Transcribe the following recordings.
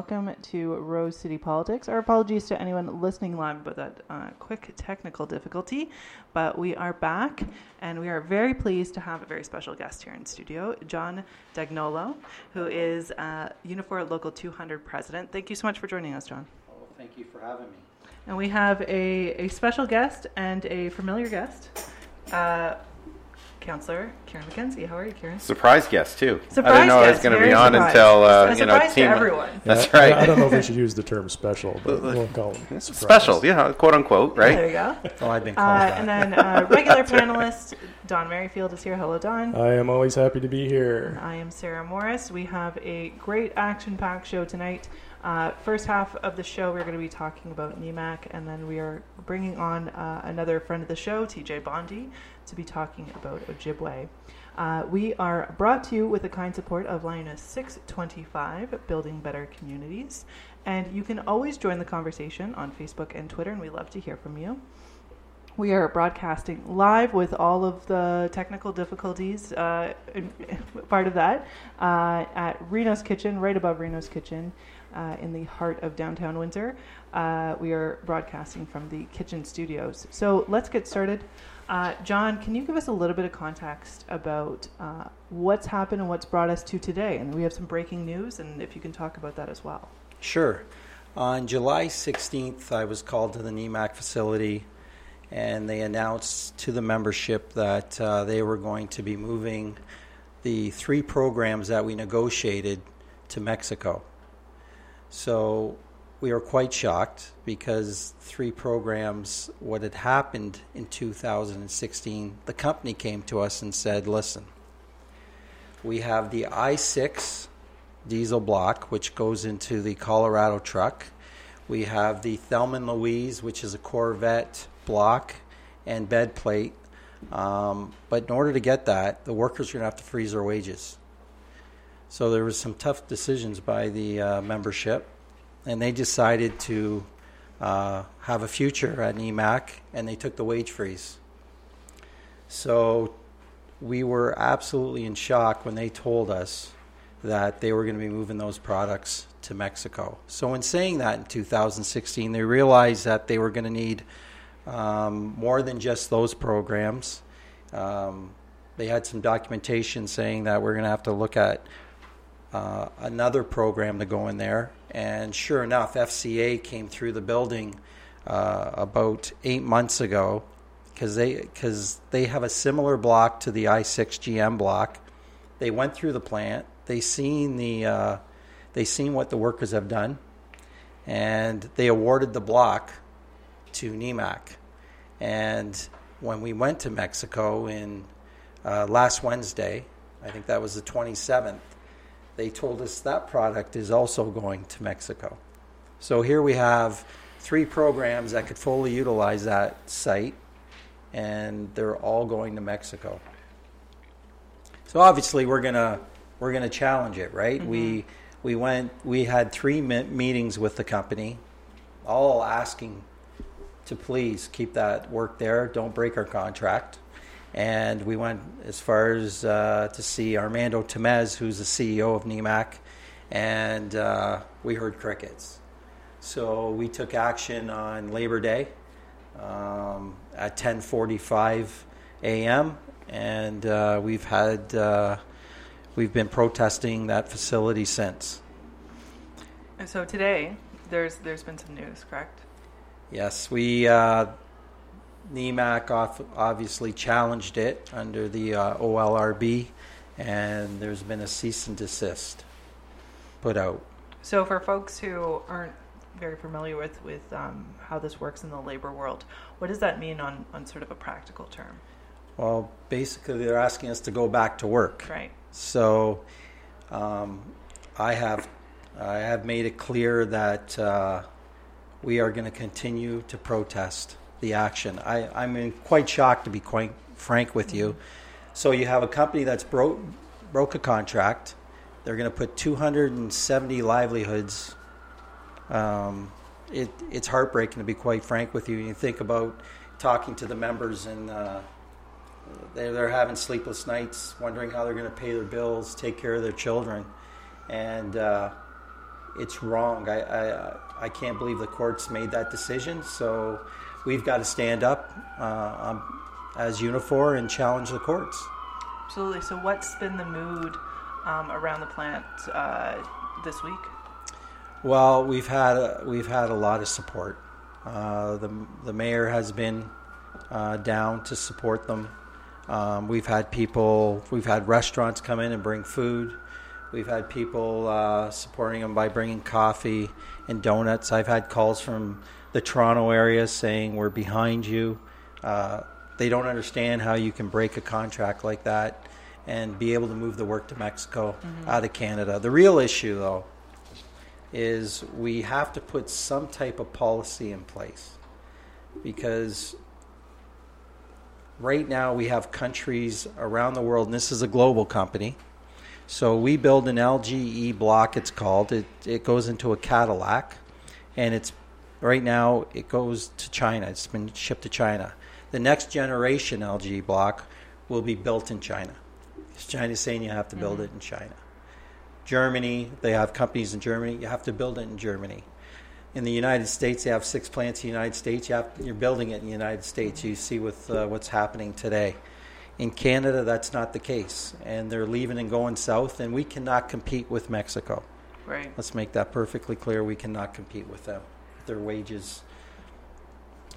welcome to Rose City Politics. Our apologies to anyone listening live about that uh, quick technical difficulty, but we are back and we are very pleased to have a very special guest here in studio, John D'Agnolo, who is uh, Unifor Local 200 president. Thank you so much for joining us, John. Oh, thank you for having me. And we have a, a special guest and a familiar guest. Uh, Councillor Kieran McKenzie. How are you, Kieran? Surprise guest too. Surprise I didn't know I was going to be on surprised. until uh, A you know surprise to team. everyone. That's Yeah, right. I, I don't know if we should use the term special, but we'll call it surprise. Special, yeah, quote unquote, right? There you go. Oh, I've been called Uh, and then uh, regular panelist Don Merrifield is here. Hello, Don. I am always happy to be here. I am Sarah Morris. We have a great action packed show tonight. Uh, first half of the show, we're going to be talking about Nemak, and then we are bringing on uh, another friend of the show, TJ Bondi, to be talking about Ojibway. Uh, we are brought to you with the kind support of LiUNA 625, Building Better Communities. And you can always join the conversation on Facebook and Twitter, and we love to hear from you. We are broadcasting live with all of the technical difficulties, uh, part of that, uh, at Rino's Kitchen, right above Rino's Kitchen, uh, in the heart of downtown Windsor. Uh, we are broadcasting from the kitchen studios. So let's get started. Uh, John, can you give us a little bit of context about uh, what's happened and what's brought us to today? And we have some breaking news, and if you can talk about that as well. Sure. On July 16th, I was called to the Nemak facility, and they announced to the membership that uh, they were going to be moving the three programs that we negotiated to Mexico. So we were quite shocked because three programs, what had happened in 2016, the company came to us and said, listen, we have the I 6 diesel block, which goes into the Colorado truck. We have the Thelma and Louise, which is a Corvette block and bed plate. Um, but in order to get that, the workers are going to have to freeze their wages. So there was some tough decisions by the uh, membership, and they decided to uh, have a future at EMAC, and they took the wage freeze. So we were absolutely in shock when they told us that they were going to be moving those products to Mexico. So, in saying that in 2016, they realized that they were going to need um, more than just those programs. Um, they had some documentation saying that we're going to have to look at uh, another program to go in there. And sure enough, FCA came through the building uh, about eight months ago because they because they have a similar block to the i6 GM block. They went through the plant. They seen the uh, they seen what the workers have done, and they awarded the block to Nemak. And when we went to Mexico in uh, last Wednesday, I think that was the 27th, they told us that product is also going to Mexico. So here we have three programs that could fully utilize that site, and they're all going to Mexico. So obviously we're gonna we're gonna challenge it, right? Mm-hmm. We we went we had three me- meetings with the company, all asking to please keep that work there. Don't break our contract. And we went as far as uh, to see Armando Tamez, who's the CEO of Nemak, and uh, we heard crickets. So we took action on Labor Day um, at 10:45 a.m. and uh, we've had uh, we've been protesting that facility since. And so today, there's there's been some news, correct? Yes, we uh, Nemak off, obviously challenged it under the uh, OLRB, and there's been a cease and desist put out. So for folks who aren't very familiar with with um, how this works in the labor world, what does that mean on on sort of a practical term? Well, basically, they're asking us to go back to work. Right. So, um, I have I have made it clear that uh, we are going to continue to protest the action. I, I'm quite shocked to be quite frank with you. So you have a company that's broke broke a contract. They're going to put 270 livelihoods. Um, it, it's heartbreaking to be quite frank with you. You think about talking to the members and uh, they're, they're having sleepless nights, wondering how they're going to pay their bills, take care of their children, and uh, it's wrong. I, I, I can't believe the courts made that decision. So we've got to stand up uh, um, as Unifor and challenge the courts. Absolutely. So, what's been the mood um, around the plant uh, this week? Well, we've had a, we've had a lot of support. Uh, the the mayor has been uh, down to support them. Um, we've had people, we've had restaurants come in and bring food. We've had people uh, supporting them by bringing coffee and donuts. I've had calls from the Toronto area saying we're behind you. Uh, they don't understand how you can break a contract like that and be able to move the work to Mexico mm-hmm. out of Canada. The real issue, though, is we have to put some type of policy in place because right now we have countries around the world, and this is a global company. So we build an LGE block, it's called. It, it goes into a Cadillac, and it's right now it goes to China. It's been shipped to China. The next generation LGE block will be built in China. China's saying you have to build mm-hmm. it in China. Germany, they have companies in Germany. You have to build it in Germany. In the United States, they have six plants in the United States. You have, you're building it in the United States. You see with uh, what's happening today. In Canada, that's not the case, and they're leaving and going south, and we cannot compete with Mexico. Right. Let's make that perfectly clear. We cannot compete with them. Their wages.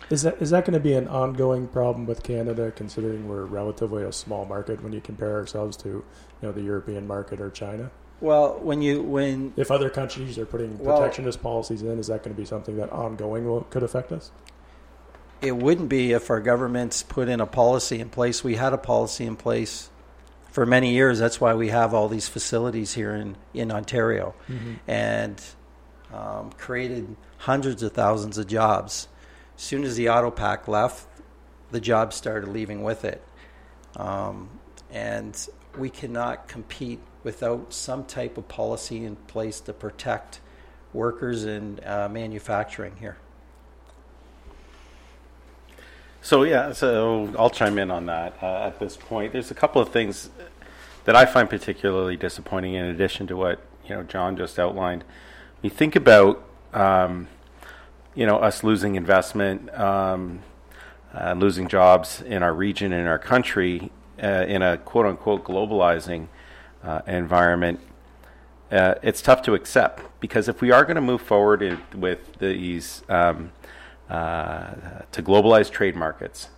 Is that is that going to be an ongoing problem with Canada, considering we're relatively a small market when you compare ourselves to, you know, the European market or China? Well, when you when if other countries are putting protectionist well, policies in, is that going to be something that ongoing will, could affect us? It wouldn't be if our governments put in a policy in place. We had a policy in place for many years. That's why we have all these facilities here in in Ontario, mm-hmm. and um, created hundreds of thousands of jobs. As soon as the Auto Pact left, the jobs started leaving with it, um, and we cannot compete without some type of policy in place to protect workers in uh, manufacturing here. So yeah, so I'll chime in on that uh, at this point. There's a couple of things that I find particularly disappointing. In addition to what you know John just outlined, you think about um, you know us losing investment, um, uh, losing jobs in our region in our country uh, in a quote unquote globalizing uh, environment, uh, it's tough to accept because if we are going to move forward in, with these um, uh, to globalize trade markets,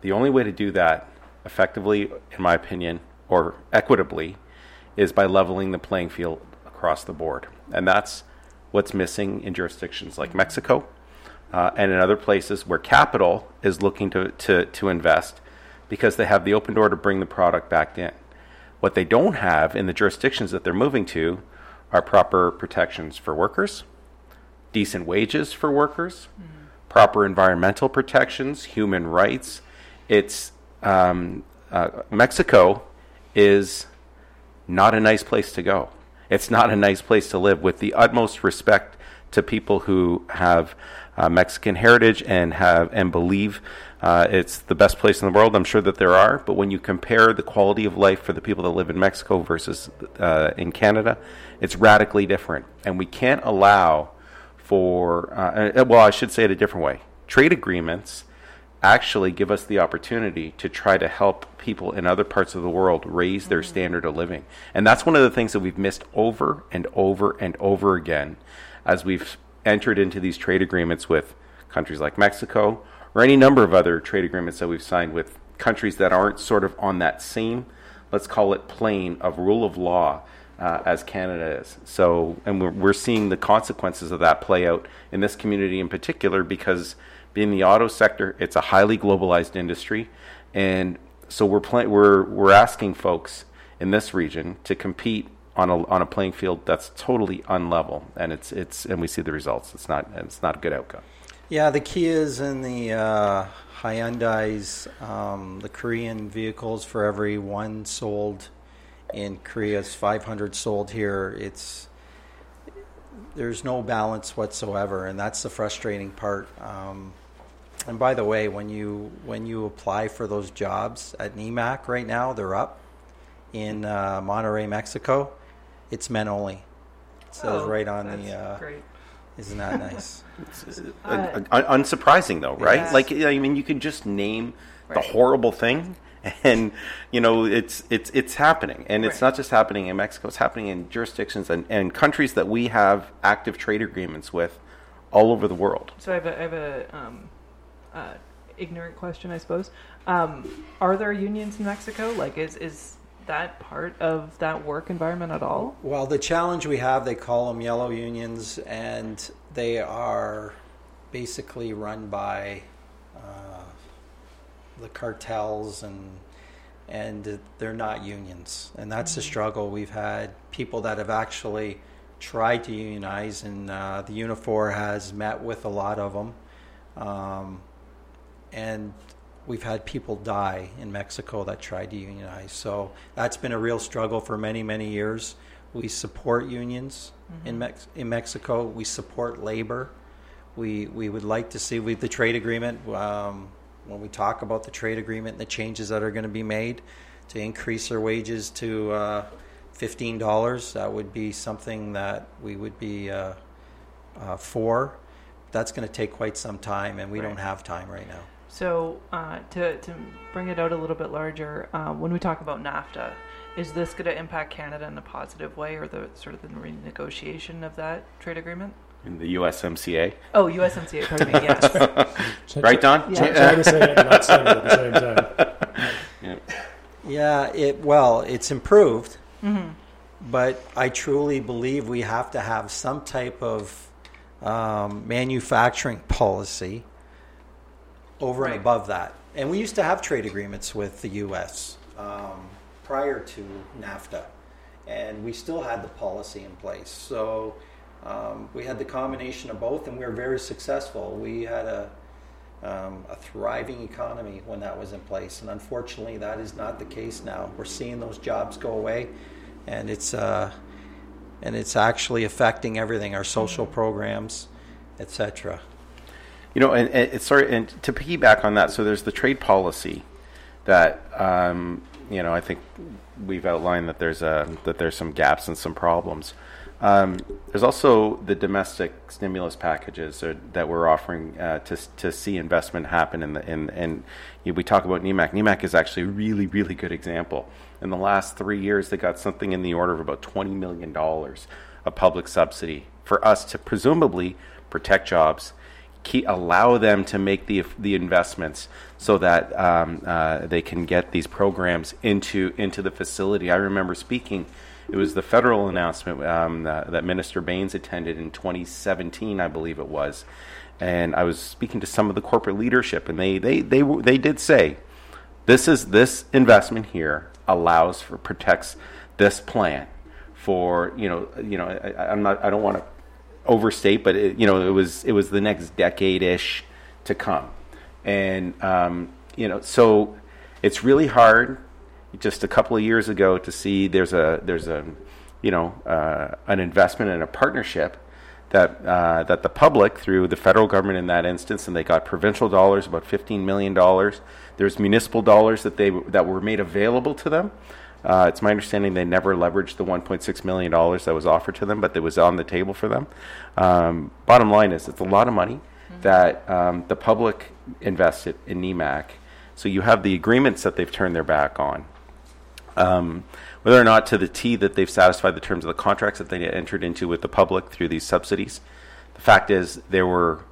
the only way to do that effectively, in my opinion, or equitably, is by leveling the playing field across the board, and that's what's missing in jurisdictions like Mexico. Uh, and in other places where capital is looking to, to, to invest because they have the open door to bring the product back in. What they don't have in the jurisdictions that they're moving to are proper protections for workers, decent wages for workers, mm-hmm. Proper environmental protections, human rights. It's um, uh, Mexico is not a nice place to go. It's not a nice place to live. With the utmost respect to people who have uh, Mexican heritage and have and believe uh, it's the best place in the world. I'm sure that there are, but when you compare the quality of life for the people that live in Mexico versus uh, in Canada, it's radically different, and we can't allow for uh, uh, well, I should say it a different way. Trade agreements actually give us the opportunity to try to help people in other parts of the world raise their mm-hmm. standard of living. And that's one of the things that we've missed over and over and over again as we've entered into these trade agreements with countries like Mexico or any number of other trade agreements that we've signed with countries that aren't sort of on that same, let's call it plane of rule of law uh, as Canada is. So, and we're, we're seeing the consequences of that play out in this community in particular because being the auto sector, it's a highly globalized industry, and so we're we're we're asking folks in this region to compete on a on a playing field that's totally unlevel, and it's it's and we see the results. It's not it's not a good outcome. Yeah, the Kias and the uh, Hyundai's, um, the Korean vehicles for every one sold in Korea is 500 sold here. It's there's no balance whatsoever, and that's the frustrating part. Um, and by the way, when you when you apply for those jobs at Nemak right now, they're up in uh, Monterrey, Mexico. It's men only. says Oh, right on that's the. Uh, great. isn't that nice? Uh, un- unsurprising though, right? Yes. Like I mean, you can just name the horrible thing, and you know it's it's it's happening, and it's Right. not just happening in Mexico; it's happening in jurisdictions and, and countries that we have active trade agreements with all over the world. So I have a, I have a um, uh, ignorant question, I suppose. Um, are there unions in Mexico? Like, is is that part of that work environment at all? Well, the challenge we have, they call them yellow unions, and they are basically run by uh, the cartels, and and they're not unions, and that's the struggle we've had. People that have actually tried to unionize, and uh, the Unifor has met with a lot of them, um, and we've had people die in Mexico that tried to unionize. So that's been a real struggle for many, many years. We support unions in, Mex- in Mexico. We support labor. We, we would like to see with the trade agreement, um, when we talk about the trade agreement and the changes that are going to be made to increase their wages to uh, $15, that would be something that we would be uh, uh, for. That's going to take quite some time, and we Right. don't have time right now. So uh, to to bring it out a little bit larger, uh, when we talk about NAFTA, is this going to impact Canada in a positive way, or the sort of the renegotiation of that trade agreement? In the USMCA, Oh, USMCA, pardon me. Yes. right, Don? Yeah. Try to say it and not say it at the same time. Yeah. Yeah, it well, it's improved, hmm but I truly believe we have to have some type of um, manufacturing policy over Right. and above that. And we used to have trade agreements with the U.S. Um, prior to NAFTA, and we still had the policy in place. So um, we had the combination of both, and we were very successful. We had a um, a thriving economy when that was in place, and unfortunately, that is not the case now. We're seeing those jobs go away, and it's uh, and it's actually affecting everything: our social programs, etc. You know, and, and sorry, and to piggyback on that, so there's the trade policy that um, you know I think we've outlined that there's a that there's some gaps and some problems. Um, there's also the domestic stimulus packages or, that we're offering uh, to to see investment happen in the in and we talk about Nemak. Nemak is actually a really really good example. In the last three years, they got something in the order of about twenty million dollars of public subsidy for us to presumably protect jobs key, allow them to make the the investments so that um, uh, they can get these programs into into the facility. I remember speaking. It was the federal announcement um, that, that Minister Bains attended in 2017, I believe it was, and I was speaking to some of the corporate leadership, and they they they they did say, this is this investment here allows for protects this plan for you know you know I, I'm not I don't want to overstate, but it, you know it was it was the next decade ish to come, and um, you know so it's really hard. Just a couple of years ago to see there's a there's a you know uh, an investment and a partnership that uh, that the public through the federal government in that instance, and they got provincial dollars, about fifteen million dollars. There's municipal dollars that they that were made available to them. Uh, it's my understanding they never leveraged the 1.6 million dollars that was offered to them, but that was on the table for them. Um, bottom line is, it's a lot of money that um, the public invested in Nemak. So you have the agreements that they've turned their back on. Um, whether or not to the T that they've satisfied the terms of the contracts that they entered into with the public through these subsidies, the fact is there were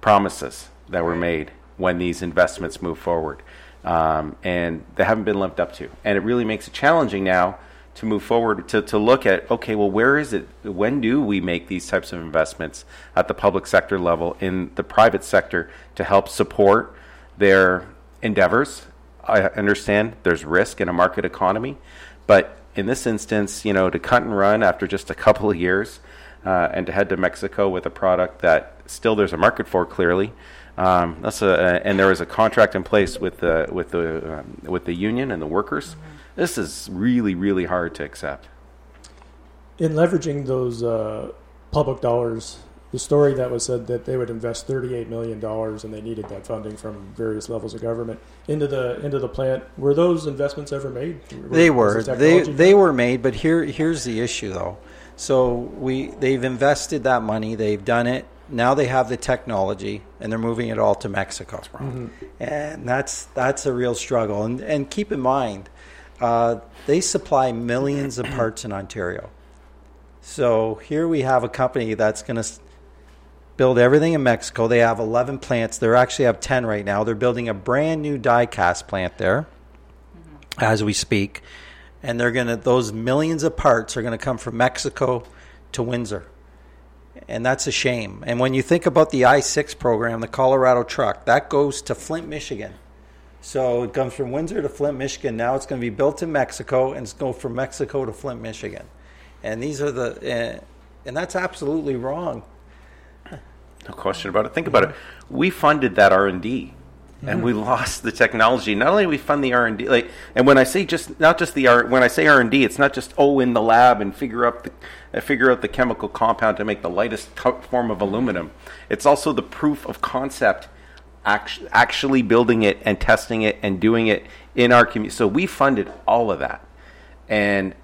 promises that were made when these investments move forward, um, and they haven't been lived up to. And it really makes it challenging now to move forward to, to look at okay, well, where is it? When do we make these types of investments at the public sector level in the private sector to help support their endeavors? I understand there's risk in a market economy, but in this instance, you know, to cut and run after just a couple of years uh, and to head to Mexico with a product that still there's a market for clearly. Um, that's a, and there is a contract in place with the with the um, with the union and the workers. This is really really hard to accept. In leveraging those uh, public dollars, the story that was said that they would invest $38 million and they needed that funding from various levels of government into the into the plant. Were those investments ever made? They were the they they were made, but here here's the issue though. So we they've invested that money, they've done it. Now they have the technology, and they're moving it all to Mexico, and that's that's a real struggle. And and keep in mind, uh, they supply millions of parts in Ontario. So here we have a company that's going to build everything in Mexico. They have 11 plants. They actually have 10 right now. They're building a brand new die cast plant there as we speak. And they're going to those millions of parts are going to come from Mexico to Windsor. And that's a shame. And when you think about the I6 program, the Colorado truck, that goes to Flint, Michigan. So it comes from Windsor to Flint, Michigan. Now it's going to be built in Mexico and it's going from Mexico to Flint, Michigan. And these are the, uh, and that's absolutely wrong. No question about it. Think about it. We funded that R and D, and we lost the technology. Not only we fund the R and D, like, and when I say just not just the R, when I say R and D, it's not just oh in the lab and figure out the uh, figure out the chemical compound to make the lightest form of aluminum. It's also the proof of concept, act- actually building it and testing it and doing it in our community. So we funded all of that, and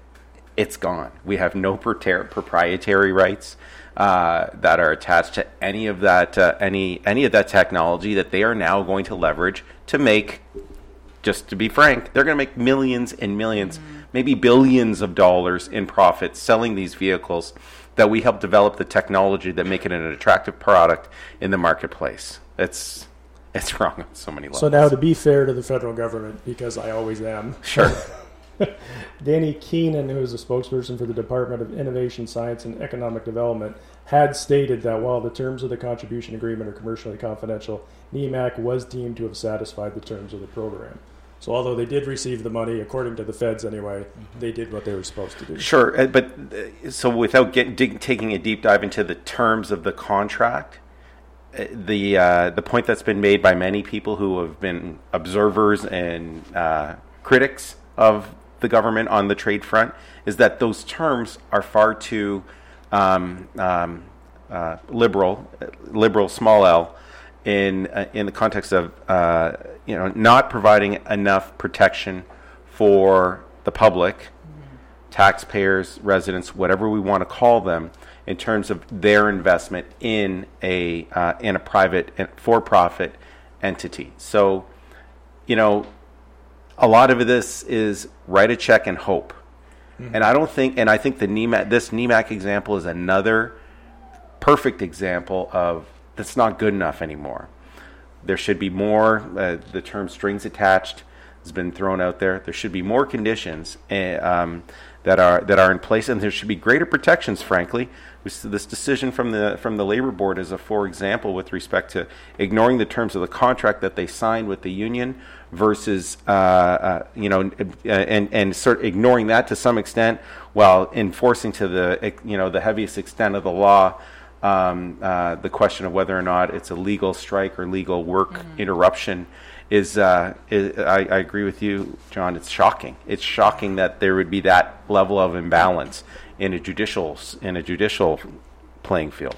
it's gone. We have no proprietary rights uh, that are attached to any of that uh, any any of that technology that they are now going to leverage to make. Just to be frank, they're going to make millions and 1000000s maybe billions of dollars in profits selling these vehicles that we help develop the technology that make it an attractive product in the marketplace. It's it's wrong on so many levels. So now, to be fair to the federal government, because I always am, sure. Danny Keenan, who is a spokesperson for the Department of Innovation, Science, and Economic Development, had stated that while the terms of the contribution agreement are commercially confidential, Nemak was deemed to have satisfied the terms of the program. So, although they did receive the money, according to the feds anyway, they did what they were supposed to do. Sure, uh, but uh, so without get, dig, taking a deep dive into the terms of the contract, uh, the uh, the point that's been made by many people who have been observers and uh, critics of the government on the trade front is that those terms are far too um, um, uh, liberal, liberal small l, in uh, in the context of uh, you know not providing enough protection for the public, taxpayers, residents, whatever we want to call them, in terms of their investment in a uh, in a private for-profit entity. So, you know, a lot of this is write a check and hope. And I don't think, and I think the Nemak, this Nemak example is another perfect example of that's not good enough anymore. There should be more. Uh, the term strings attached has been thrown out there. There should be more conditions uh, um, that are that are in place, and there should be greater protections. Frankly, this decision from the from the labor board is a for example with respect to ignoring the terms of the contract that they signed with the union versus uh, uh, you know and and sort of ignoring that to some extent while enforcing to the you know the heaviest extent of the law um, uh, the question of whether or not it's a legal strike or legal work mm-hmm. interruption is, uh, is I, I, agree with you, John. It's shocking. It's shocking that there would be that level of imbalance in a judicial in a judicial playing field,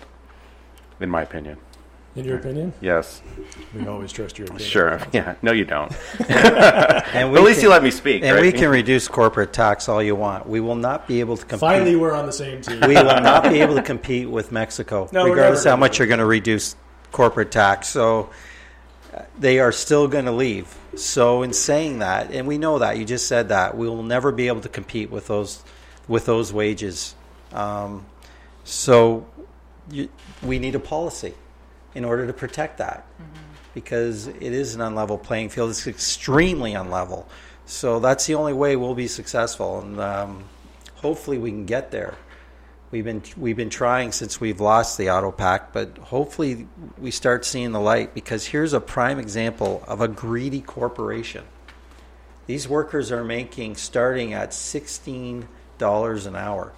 in my opinion. In your opinion? Yes. We always trust your opinion. Sure. Yeah. No, you don't. and at least can, you let me speak. And right? we can reduce corporate tax all you want. We will not be able to compete. Finally, we're on the same team. we will not be able to compete with Mexico, no, regardless how much you're going to reduce corporate tax. So they are still going to leave. So in saying that, and we know that you just said that, we will never be able to compete with those with those wages. Um, so you, we need a policy in order to protect that mm-hmm. because it is an unlevel playing field. It's extremely unlevel. So that's the only way we'll be successful, and um, hopefully we can get there. We've been we've been trying since we've lost the Auto Pact, but hopefully we start seeing the light because here's a prime example of a greedy corporation. These workers are making starting at sixteen dollars an hour,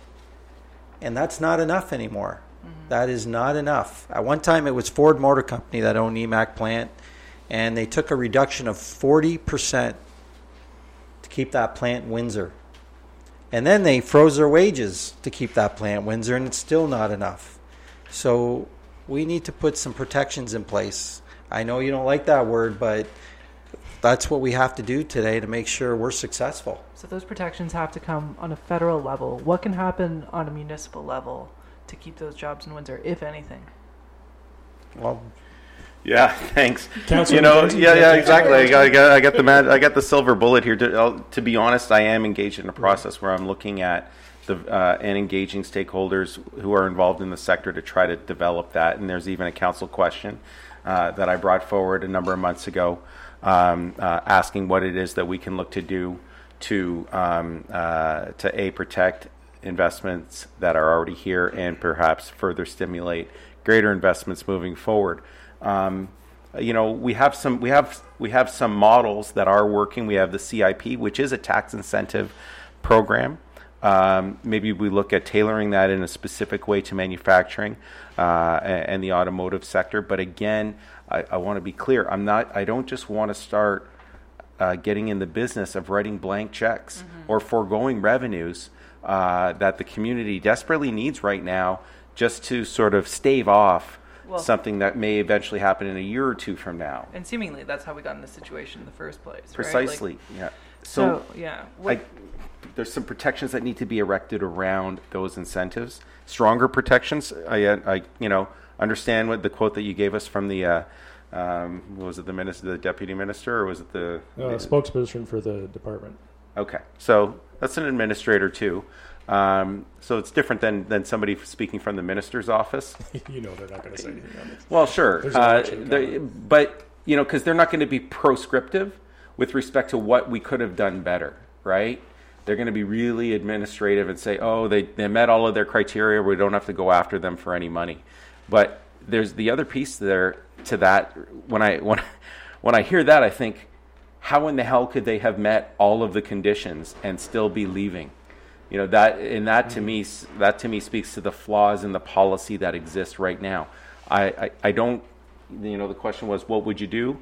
and that's not enough anymore. Mm-hmm. That is not enough. At one time, it was Ford Motor Company that owned EMAC plant, and they took a reduction of 40% to keep that plant in Windsor. And then they froze their wages to keep that plant Windsor, and it's still not enough. So we need to put some protections in place. I know you don't like that word, but that's what we have to do today to make sure we're successful. So those protections have to come on a federal level. What can happen on a municipal level to keep those jobs in Windsor, if anything? Well, Yeah, thanks. Councilor you know, yeah, yeah, exactly. I got, I got, I got the mad, I got the silver bullet here. To, I'll- to be honest, I am engaged in a process where I'm looking at the uh, and engaging stakeholders who are involved in the sector to try to develop that. And there's even a council question uh, that I brought forward a number of months ago, um, uh, asking what it is that we can look to do to um, uh, to a protect investments that are already here and perhaps further stimulate greater investments moving forward. Um, you know, we have some we have we have some models that are working. We have the CIP, which is a tax incentive program. Um, maybe we look at tailoring that in a specific way to manufacturing uh, and, the automotive sector. But again, I, I want to be clear. I'm not. I don't just want to start uh, getting in the business of writing blank checks or foregoing revenues uh, that the community desperately needs right now, just to sort of stave off Well- something that may eventually happen in a year or two from now. And seemingly, that's how we got in this situation in the first place. right? Like, Precisely. yeah. so, yeah. What, I, there's some protections that need to be erected around those incentives. Stronger protections. I, uh, I you know, understand what the quote that you gave us from the, uh, um, was it the minister, the deputy minister, or was it the Uh, spokesperson for the department. Okay, so that's an administrator too. Um, so it's different than than somebody speaking from the minister's office. you know they're not going to say anything on this. Well, sure, uh, they- but you know, because they're not going to be proscriptive with respect to what we could have done better, right? They're going to be really administrative and say, "Oh, they they met all of their criteria. We don't have to go after them for any money." But there's the other piece there to that. When I when when I hear that, I think, how in the hell could they have met all of the conditions and still be leaving? You know that, and that to me, that to me speaks to the flaws in the policy that exists right now. I, I, I don't, you know, the question was, what would you do?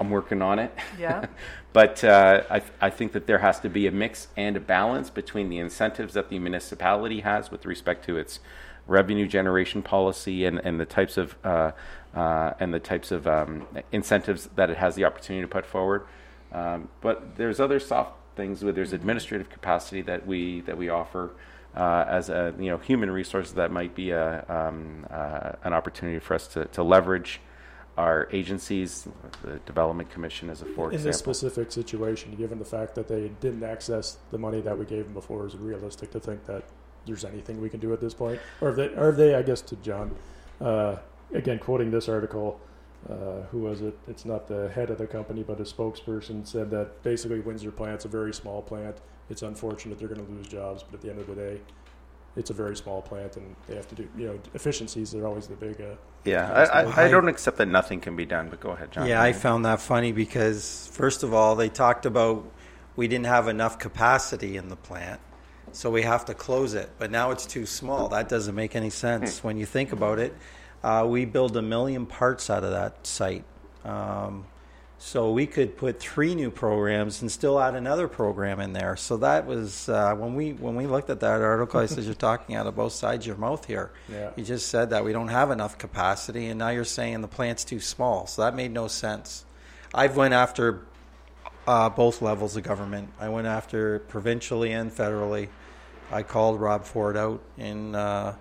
I'm working on it. Yeah. but uh, I, I think that there has to be a mix and a balance between the incentives that the municipality has with respect to its revenue generation policy and, and the types of uh, uh, and the types of um, incentives that it has the opportunity to put forward. Um, but there's other soft things where there's administrative capacity that we that we offer uh, as a you know human resources that might be a um, uh, an opportunity for us to, to leverage our agencies, the Development Commission as a for In this specific situation, given the fact that they didn't access the money that we gave them before, is it realistic to think that there's anything we can do at this point? Or if they, or if they I guess, to John, uh, again, quoting this article, uh, who was it? It's not the head of the company, but a spokesperson said that basically Windsor plant's a very small plant. It's unfortunate they're going to lose jobs, but at the end of the day, it's a very small plant, and they have to do, you know, efficiencies They're always the big. Uh, Yeah, I, I, I don't accept that nothing can be done, but go ahead, John. Yeah, I found that funny because, first of all, they talked about we didn't have enough capacity in the plant, so we have to close it. But now it's too small. That doesn't make any sense when you think about it. Uh, we build a million parts out of that site. Um, so we could put three new programs and still add another program in there. So that was uh, when we when we looked at that article. I said, "You're talking out of both sides of your mouth here." Yeah. You just said that we don't have enough capacity, and now you're saying the plant's too small. So that made no sense. I've went after uh, both levels of government. I went after provincially and federally. I called Rob Ford out in uh,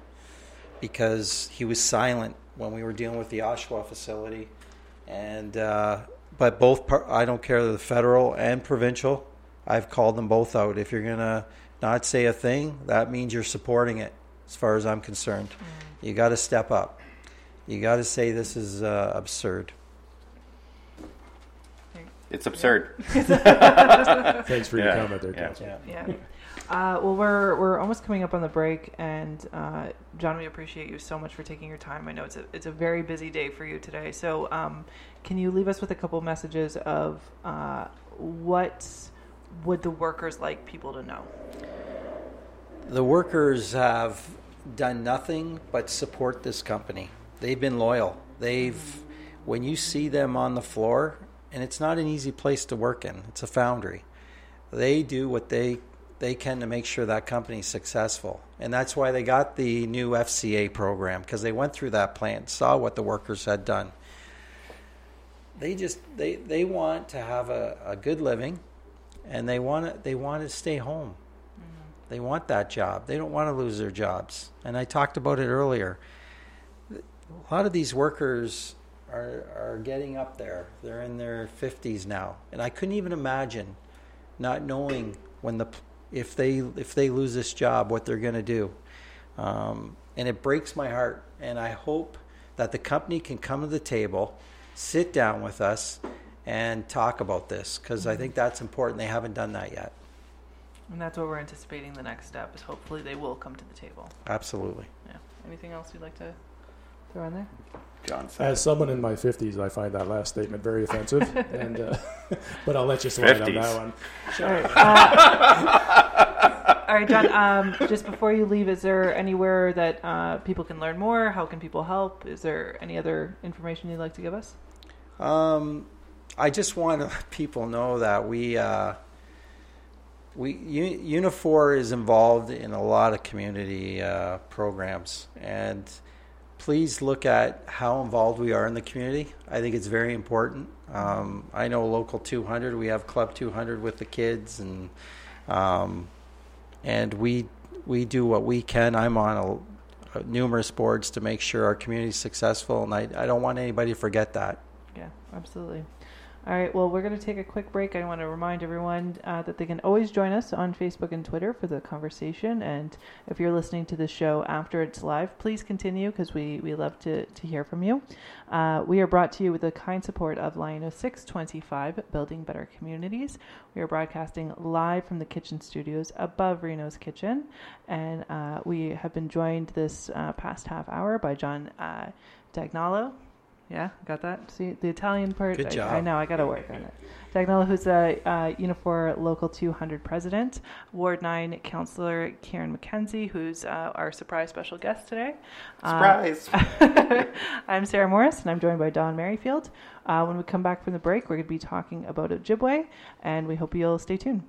because he was silent when we were dealing with the Oshawa facility, and uh, but both par- I don't care the federal and provincial. I've called them both out. If you're gonna not say a thing, that means you're supporting it. As far as I'm concerned, you got to step up. You got to say this is uh, absurd. It's absurd. thanks for your Yeah, comment there, yeah. Councilor. Yeah. Uh, well, we're we're almost coming up on the break, and uh, John, we appreciate you so much for taking your time. I know it's a it's a very busy day for you today. So, um, can you leave us with a couple messages of uh, what would the workers like people to know? The workers have done nothing but support this company. They've been loyal. They've, when you see them on the floor, and it's not an easy place to work in. It's a foundry. They do what they they can to make sure that company's successful, and that's why they got the new FCA program because they went through that plant, saw what the workers had done. they just they they want to have a, a good living, and they want to they want to stay home. Mm-hmm. They want that job. They don't want to lose their jobs. And I talked about it earlier. A lot of these workers are are getting up there. They're in their 50s now, and I couldn't even imagine not knowing when the if they if they lose this job what they're going to do. Um, and it breaks my heart. And I hope that the company can come to the table, sit down with us, and talk about this because I think that's important. They haven't done that yet. And that's what we're anticipating. The next step is hopefully they will come to the table. Absolutely. Yeah. Anything else you'd like to throw in there? John said. As someone in my 50s, I find that last statement very offensive. and uh, But I'll let you slide on that one. All right. Uh, all right, John. Um, just before you leave, is there anywhere that uh, people can learn more? How can people help? Is there any other information you'd like to give us? Um, I just want to let people know that we uh, we U- Unifor is involved in a lot of community uh, programs, and please look at how involved we are in the community. I think it's very important. Um, I know local 200. We have Club 200 with the kids, and um, and we we do what we can. I'm on a, numerous boards to make sure our community is successful, and I, I don't want anybody to forget that. Yeah, absolutely. All right, well, we're going to take a quick break. I want to remind everyone uh, that they can always join us on Facebook and Twitter for the conversation. And if you're listening to the show after it's live, please continue because we, we love to, to hear from you. Uh, we are brought to you with the kind support of LiUNA 625, Building Better Communities. We are broadcasting live from the kitchen studios above Rino's Kitchen. And uh, we have been joined this uh, past half hour by John uh, D'Agnolo. Yeah, got that. See the Italian part. Good I- I, know. I got to work on it. D'Agnolo, who's the uh, Unifor Local 200 president, Ward 9 Councillor Kieran McKenzie, who's uh, our surprise special guest today. Uh, Surprise. I'm Sarah Morris, and I'm joined by Don Merrifield. Uh, when we come back from the break, we're going to be talking about Ojibway, and we hope you'll stay tuned.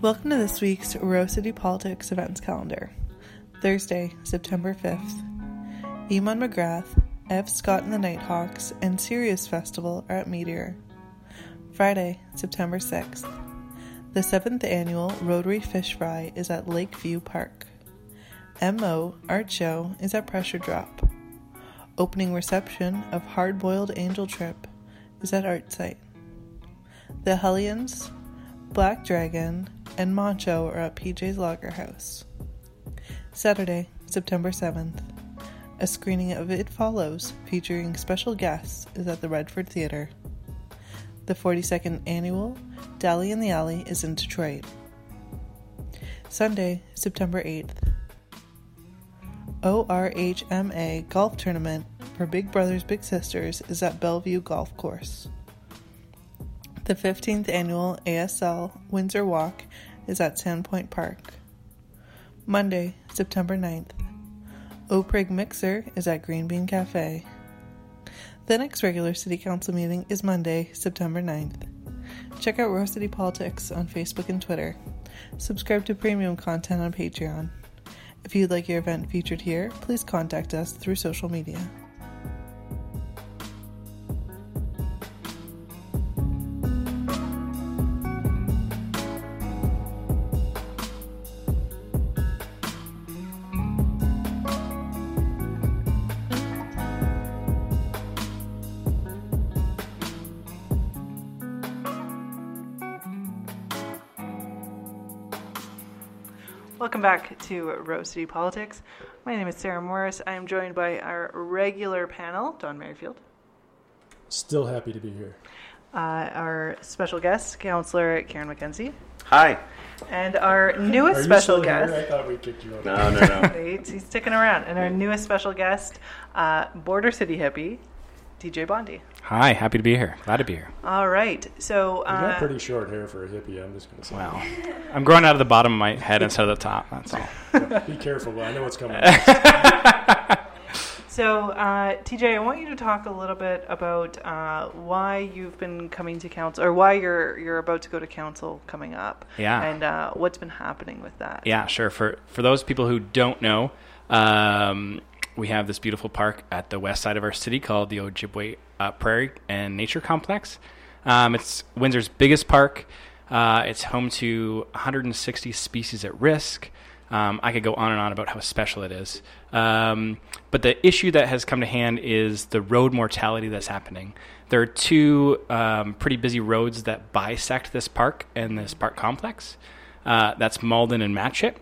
Welcome to this week's Rose City Politics events calendar. Thursday, September 5th. Eamon McGrath, F. Scott and the Nighthawks, and Sirius Festival are at Meteor. Friday, September 6th. The 7th annual Rotary Fish Fry is at Lakeview Park. MO Art Show is at Pressure Drop. Opening reception of Hard Boiled Angel Trip is at Artcite. The Hellions, Black Dragon, and Macho are at PJ's Lager House. Saturday, September 7th. A screening of It Follows featuring special guests is at the Redford Theatre. The 42nd annual Dally in the Alley is in Detroit. Sunday, September 8th. ORHMA Golf Tournament for Big Brothers Big Sisters is at Bellevue Golf Course. The 15th annual ASL Windsor Walk is at Sandpoint Park. Monday, September 9th. OPIRG Mixer is at Green Bean Cafe. The next regular City Council meeting is Monday, September 9th. Check out Rose City Politics on Facebook and Twitter. Subscribe to premium content on Patreon. If you'd like your event featured here, please contact us through social media. Welcome back to Rose City Politics. My name is Sarah Morris. I am joined by our regular panel, Don Merrifield, Still happy to be here. uh, our special guest, Councillor Kieran McKenzie, Hi. and our newest Are you special still here? guest. I thought we kicked you out. No, no, no. Wait, he's sticking around. And our newest special guest, uh, Border City hippie, DJ Bondi. Hi, happy to be here. Glad to be here. All right. So, You got uh, pretty short hair for a hippie. I'm just going to say. Wow. I'm growing out of the bottom of my head instead of the top. That's all. Be careful. But I know what's coming. so uh, TJ, I want you to talk a little bit about uh, why you've been coming to council, or why you're you're about to go to council coming up. Yeah. And uh, what's been happening with that. Yeah, sure. For for those people who don't know, um, we have this beautiful park at the west side of our city called the Ojibway uh, Prairie and Nature Complex. Um, it's Windsor's biggest park. Uh, it's home to 160 species at risk. Um, I could go on and on about how special it is. Um, but the issue that has come to hand is the road mortality that's happening. There are two um, pretty busy roads that bisect this park and this park complex. Uh, that's Malden and Matchett.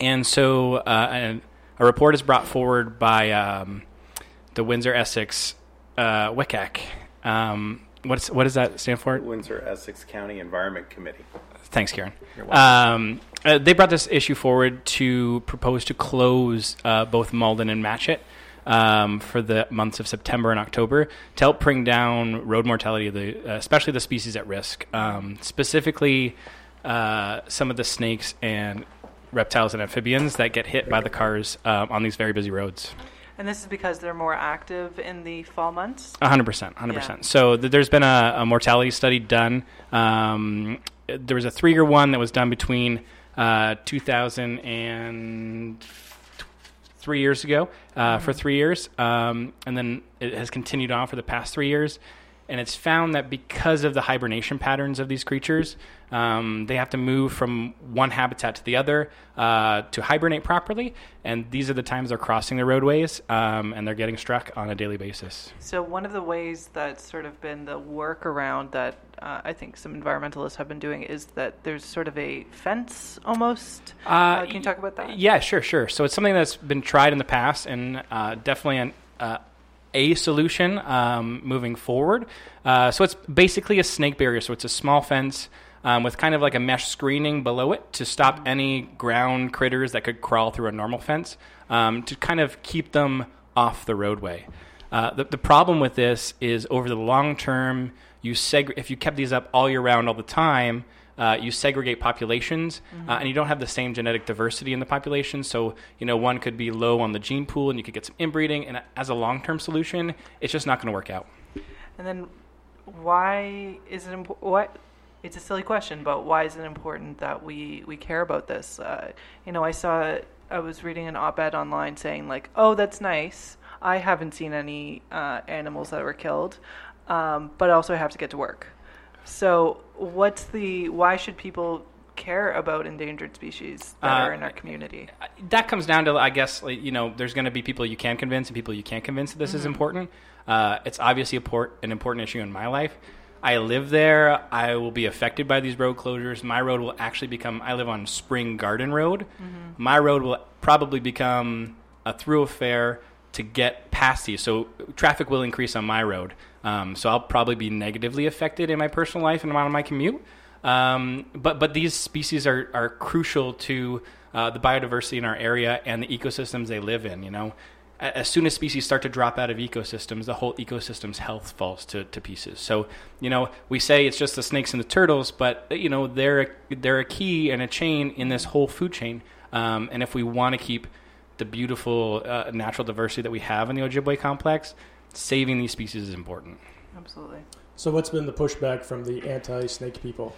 And so uh, a report is brought forward by um, the Windsor Essex uh, WCAC. Um, what's, what does that stand for? Windsor Essex County Environment Committee. Thanks, Karen. Um, uh, they brought this issue forward to propose to close uh, both Malden and Matchett um, for the months of September and October to help bring down road mortality of the, uh, especially the species at risk, um, specifically uh, some of the snakes and reptiles and amphibians that get hit by the cars um, on these very busy roads. And this is because they're more active in the fall months. hundred percent, hundred Yeah. percent. So th- there's been a, a mortality study done. Um, there was a three-year one that was done between uh, 2000 and three years ago uh, for three years, um, and then it has continued on for the past three years. And it's found that because of the hibernation patterns of these creatures, um, they have to move from one habitat to the other uh, to hibernate properly. And these are the times they're crossing the roadways um, and they're getting struck on a daily basis. So one of the ways that's sort of been the workaround that uh, I think some environmentalists have been doing is that there's sort of a fence almost. Uh, can you talk about that? Yeah, sure, sure. So it's something that's been tried in the past and uh, definitely an, uh, a solution um, moving forward. Uh, so it's basically a snake barrier. So it's a small fence um, with kind of like a mesh screening below it to stop any ground critters that could crawl through a normal fence um, to kind of keep them off the roadway. Uh, the, the problem with this is over the long term, you seg- if you kept these up all year round all the time, uh, you segregate populations, uh, and you don't have the same genetic diversity in the population. So, you know, one could be low on the gene pool, and you could get some inbreeding. And as a long-term solution, it's just not going to work out. And then why is it important? What? It's a silly question, but why is it important that we we care about this? Uh, you know, I saw I was reading an op-ed online saying like, "Oh, that's nice. I haven't seen any uh, animals that were killed, um, but also I have to get to work." So, what's the? Why should people care about endangered species that Uh, are in our community? that comes down to i guess like, you know there's going to be people you can convince and people you can't convince that this is important. Uh, it's obviously a port, an important issue in my life. I live there. I will be affected by these road closures. My road will actually become i live on spring garden road. My road will probably become a thoroughfare to get past these so traffic will increase on my road um, so i'll probably be negatively affected in my personal life and on my commute um, but but these species are, are crucial to uh, the biodiversity in our area and the ecosystems they live in. You know, as soon as species start to drop out of ecosystems, the whole ecosystem's health falls to, to pieces. So you know, we say it's just the snakes and the turtles, but you know they're a, they're a key and a chain in this whole food chain. Um, and if we want to keep the beautiful uh, natural diversity that we have in the Ojibway complex, saving these species is important. Absolutely. So, what's been the pushback from the anti-snake people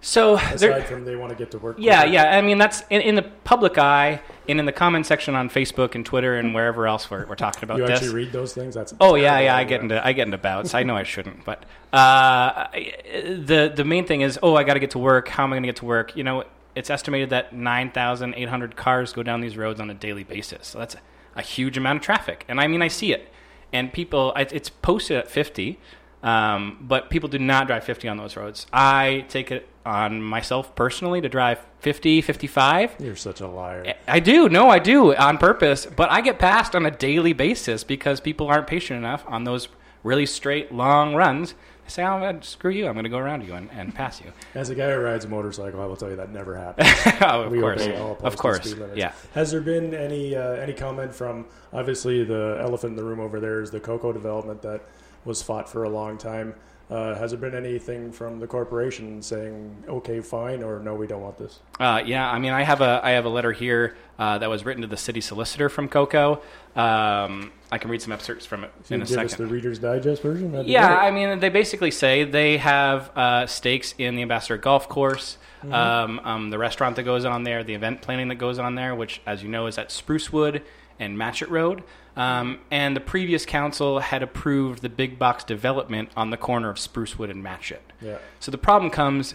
So aside there, from they want to get to work? Yeah, quicker? yeah. I mean, that's in, in the public eye and in the comment section on Facebook and Twitter and wherever else we're, we're talking about You this. actually read those things? That's Oh yeah, yeah. I get into I get into bouts. I know I shouldn't, but uh, the the main thing is, oh, I got to get to work. How am I going to get to work? You know, it's estimated that nine thousand eight hundred cars go down these roads on a daily basis. So that's a, huge amount of traffic, and I mean, I see it. And people, it's posted at fifty, um, but people do not drive fifty on those roads. I take it on myself personally to drive 50, 55. You're such a liar. I do. No, I do on purpose. But I get passed on a daily basis because people aren't patient enough on those really straight, long runs. Say, oh, screw you. I'm going to go around you and, and pass you. As a guy who rides a motorcycle, I will tell you that never happens. oh, of We course. Of course. Yeah. Has there been any uh, any comment from obviously the elephant in the room over there is the Coco development that was fought for a long time. Uh, has there been anything from the corporation saying okay, fine, or no, we don't want this? Uh, yeah, I mean, I have a I have a letter here uh, that was written to the city solicitor from Coco. Um, I can read some excerpts from it you in a give second. us the Reader's Digest version. that'd Yeah. I mean, they basically say they have uh, stakes in the Ambassador Golf Course, um, um, the restaurant that goes on there, the event planning that goes on there, which, as you know, is at Sprucewood and Matchett Road. Um, and the previous council had approved the big box development on the corner of Sprucewood and Matchett. Yeah. So the problem comes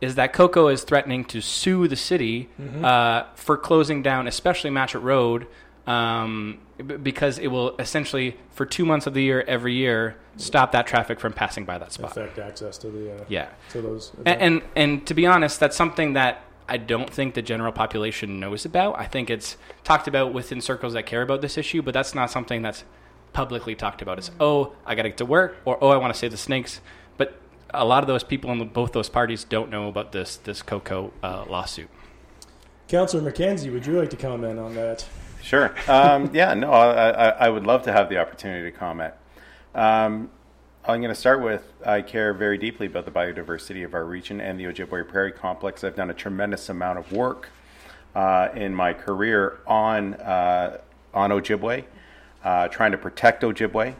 is that Coco is threatening to sue the city uh, for closing down, especially Matchett Road, um, because it will essentially, for two months of the year, every year, stop that traffic from passing by that spot. Affect access to the uh, Yeah. to those. And, and and to be honest, that's something that I don't think the general population knows about. I think it's talked about within circles that care about this issue, but that's not something that's publicly talked about. It's oh, I got to get to work, or oh, I want to save the snakes. But a lot of those people in the, both those parties don't know about this this Coco uh, lawsuit. Councillor McKenzie, would you like to comment on that? Sure. Um, yeah, no, I, I, I would love to have the opportunity to comment. Um, I'm going to start with I care very deeply about the biodiversity of our region and the Ojibway Prairie Complex. I've done a tremendous amount of work uh, in my career on, uh, on Ojibway, uh, trying to protect Ojibway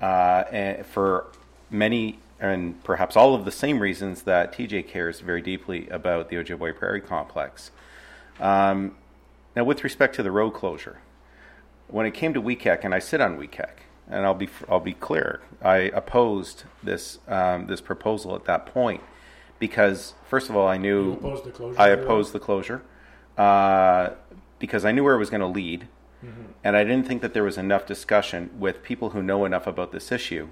uh, for many and perhaps all of the same reasons that TJ cares very deeply about the Ojibway Prairie Complex. Um, now, with respect to the road closure, when it came to WECAC, and I sit on WECAC, and I'll be I'll be clear, I opposed this um, this proposal at that point because first of all, I knew opposed the closure I of the road? opposed the closure uh, because I knew where it was going to lead, and I didn't think that there was enough discussion with people who know enough about this issue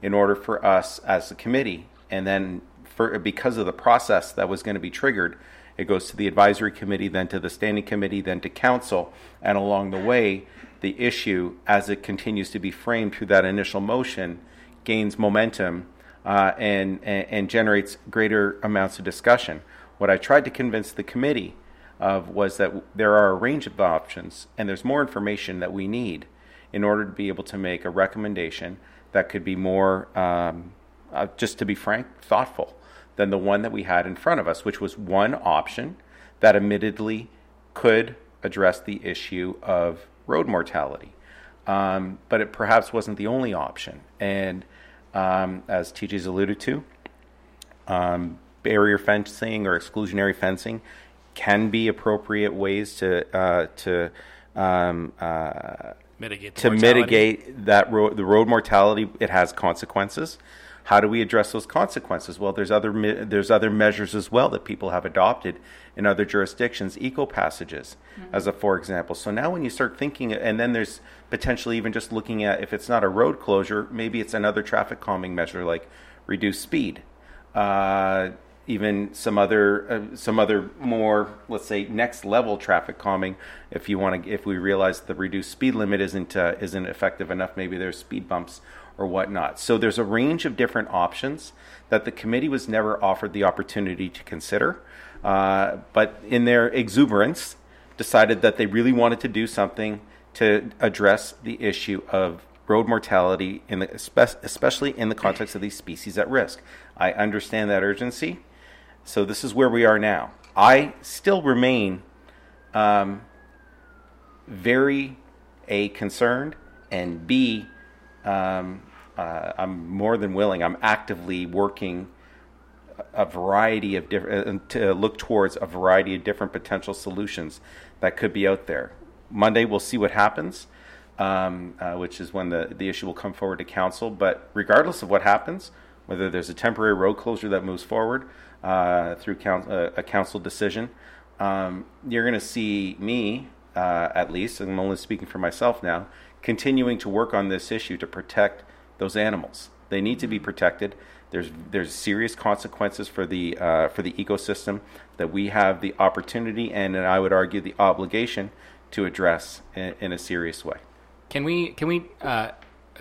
in order for us as a committee, and then for because of the process that was going to be triggered, it goes to the advisory committee, then to the standing committee, then to council, and along the way, the issue as it continues to be framed through that initial motion gains momentum uh, and, and and generates greater amounts of discussion. What I tried to convince the committee of was that there are a range of options, and there's more information that we need in order to be able to make a recommendation that could be more, um, uh, just to be frank, thoughtful than the one that we had in front of us, which was one option that admittedly could address the issue of road mortality. Um, but it perhaps wasn't the only option. And um, as TJ's alluded to, um, barrier fencing or exclusionary fencing can be appropriate ways to uh, to um, uh, Mitigate to mortality. mitigate that road the road mortality. It has consequences. How do we address those consequences? Well, there's other me- there's other measures as well that people have adopted in other jurisdictions, eco passages, as a for example. So now, when you start thinking, and then there's potentially even just looking at if it's not a road closure, maybe it's another traffic calming measure like reduce speed uh, even some other uh, some other more let's say next level traffic calming if you want to if we realize the reduced speed limit isn't uh, isn't effective enough maybe there's speed bumps or whatnot so there's a range of different options that the committee was never offered the opportunity to consider uh, but in their exuberance decided that they really wanted to do something to address the issue of road mortality, in the, especially in the context of these species at risk. I understand that urgency. So this is where we are now. I still remain um, very a concerned and b um, uh, I'm more than willing. I'm actively working a variety of different to look towards a variety of different potential solutions that could be out there. Monday we'll see what happens, um, uh, which is when the the issue will come forward to council. But regardless of what happens, whether there's a temporary road closure that moves forward uh, through uh, a council decision, um, you're going to see me, uh, at least, and I'm only speaking for myself now, continuing to work on this issue to protect those animals. They need to be protected. There's there's serious consequences for the uh, for the ecosystem that we have the opportunity and, and I would argue the obligation to address in, in a serious way. Can we can we uh,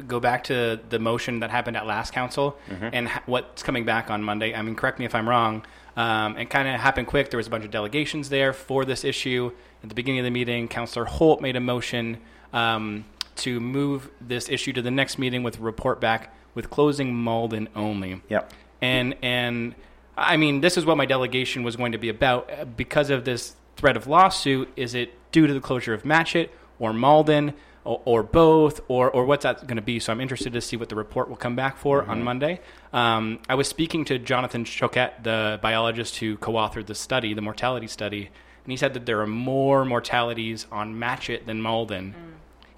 go back to the motion that happened at last council Mm-hmm. and ha- what's coming back on Monday? I mean, correct me if I'm wrong. Um, it kind of happened quick. There was a bunch of delegations there for this issue. At the beginning of the meeting, Councillor Holt made a motion um, to move this issue to the next meeting with a report back with closing Malden only. Yep. And and I mean, this is what my delegation was going to be about Uh, because of this threat of lawsuit. Is it due to the closure of Matchett or Malden or, or both, or or what's that going to be? So I'm interested to see what the report will come back for on Monday. Um, I was speaking to Jonathan Choquette, the biologist who co-authored the study, the mortality study, and he said that there are more mortalities on Matchett than Malden,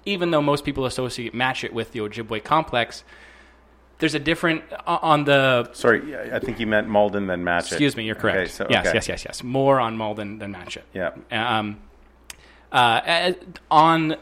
even though most people associate Matchett with the Ojibway complex. There's a different on the. Sorry, I I think you meant Malden than Matchett. Excuse me, you're correct. Okay, so, yes, okay. yes, yes, yes. More on Malden than Matchett. Yeah. Um, uh, uh, on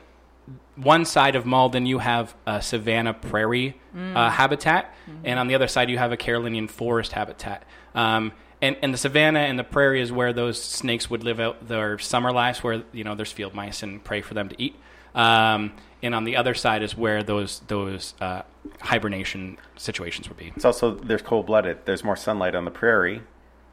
one side of Malden, you have a savanna prairie uh, habitat, and on the other side, you have a Carolinian forest habitat. Um, and, and the savanna and the prairie is where those snakes would live out their summer lives, where you know there's field mice and prey for them to eat. Um, and on the other side is where those those uh, hibernation situations would be. It's also there's cold blooded. There's more sunlight on the prairie.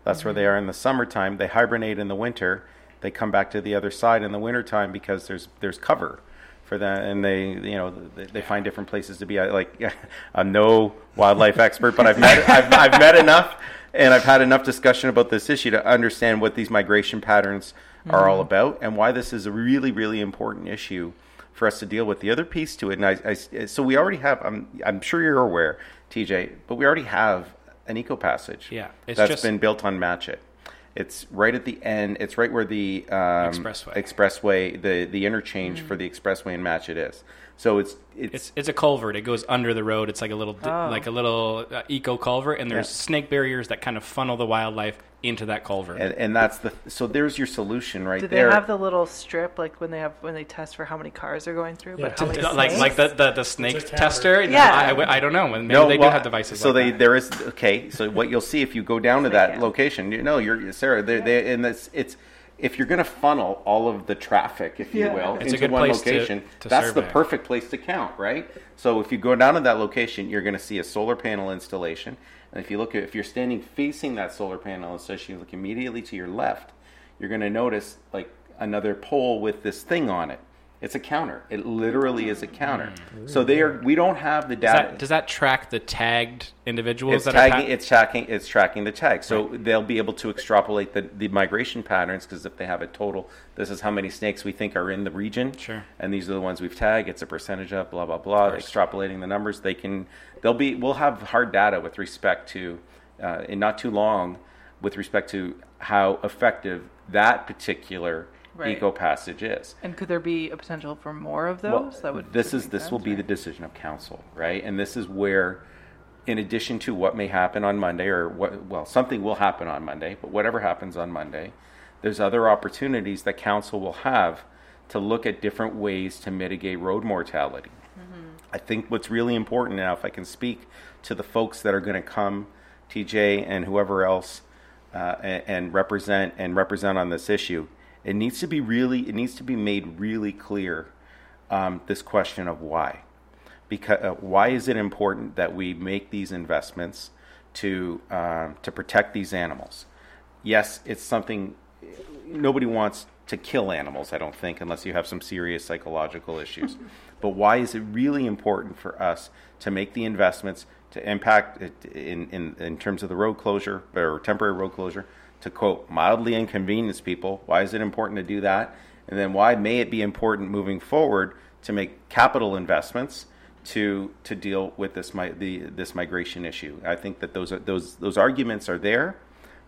That's where they are in the summertime. They hibernate in the winter. They come back to the other side in the wintertime because there's there's cover for that, and they you know they, they find different places to be. I, like I'm no wildlife expert, but I've met I've, I've met enough, and I've had enough discussion about this issue to understand what these migration patterns are all about and why this is a really really important issue for us to deal with. The other piece to it, and I, I so we already have. I'm I'm sure you're aware, TJ, but we already have an eco passage. Yeah, it's that's just- been built on Matchett. It's right at the end. It's right where the um, Expressway. expressway, the the interchange for the expressway and Matchett is. So it's it's, It's it's a culvert. It goes under the road. It's like a little Oh. like a little uh, eco culvert, and there's Yeah. snake barriers that kind of funnel the wildlife into that culvert. and, and that's the so there's your solution right there. Do they have the little strip like when they have when they test for how many cars are going through? Yeah, but how many to- like like the the, the snake tester. Yeah. I, I don't know. Maybe No, they well, do have devices. So like they that. there is okay. So what you'll see if you go down to that Yeah. location, you know, you're Sarah. They they and this it's if you're going to funnel all of the traffic, if you Yeah. will, It's a into good one place to- location, to that's the perfect place to count, right? So if you go down to that location, you're going to see a solar panel installation, and if you look at if you're standing facing that solar panel installation, you look immediately to your left, you're going to notice like another pole with this thing on it. It's a counter. It literally is a counter. So they are. We don't have the does data that, does that track the tagged individuals it's that are tagging. pa- it's tracking. It's tracking the tag. So they'll be able to extrapolate the, the migration patterns because if they have a total, this is how many snakes we think are in the region. Sure. And these are the ones we've tagged. It's a percentage of blah blah blah. Extrapolating the numbers, they can. They'll be. We'll have hard data with respect to, uh, in not too long, with respect to how effective that particular Right. eco passage is. And could there be a potential for more of those? Well, that would this is this will sense, be the decision of council, right? And this is where, in addition to what may happen on Monday, or what well, something will happen on Monday, but whatever happens on Monday, there's other opportunities that council will have to look at different ways to mitigate road mortality. I think what's really important now, if I can speak to the folks that are going to come, TJ and whoever else, uh, and, and represent and represent on this issue, it needs to be really, it needs to be made really clear um, this question of why. Because uh, why is it important that we make these investments to um, to protect these animals? Yes, it's something nobody wants to kill animals, I don't think, unless you have some serious psychological issues. but why is it really important for us to make the investments to impact it in, in, in terms of the road closure or temporary road closure to quote mildly inconvenience people? Why is it important to do that? And then why may it be important moving forward to make capital investments to to deal with this the this migration issue? I think that those those those arguments are there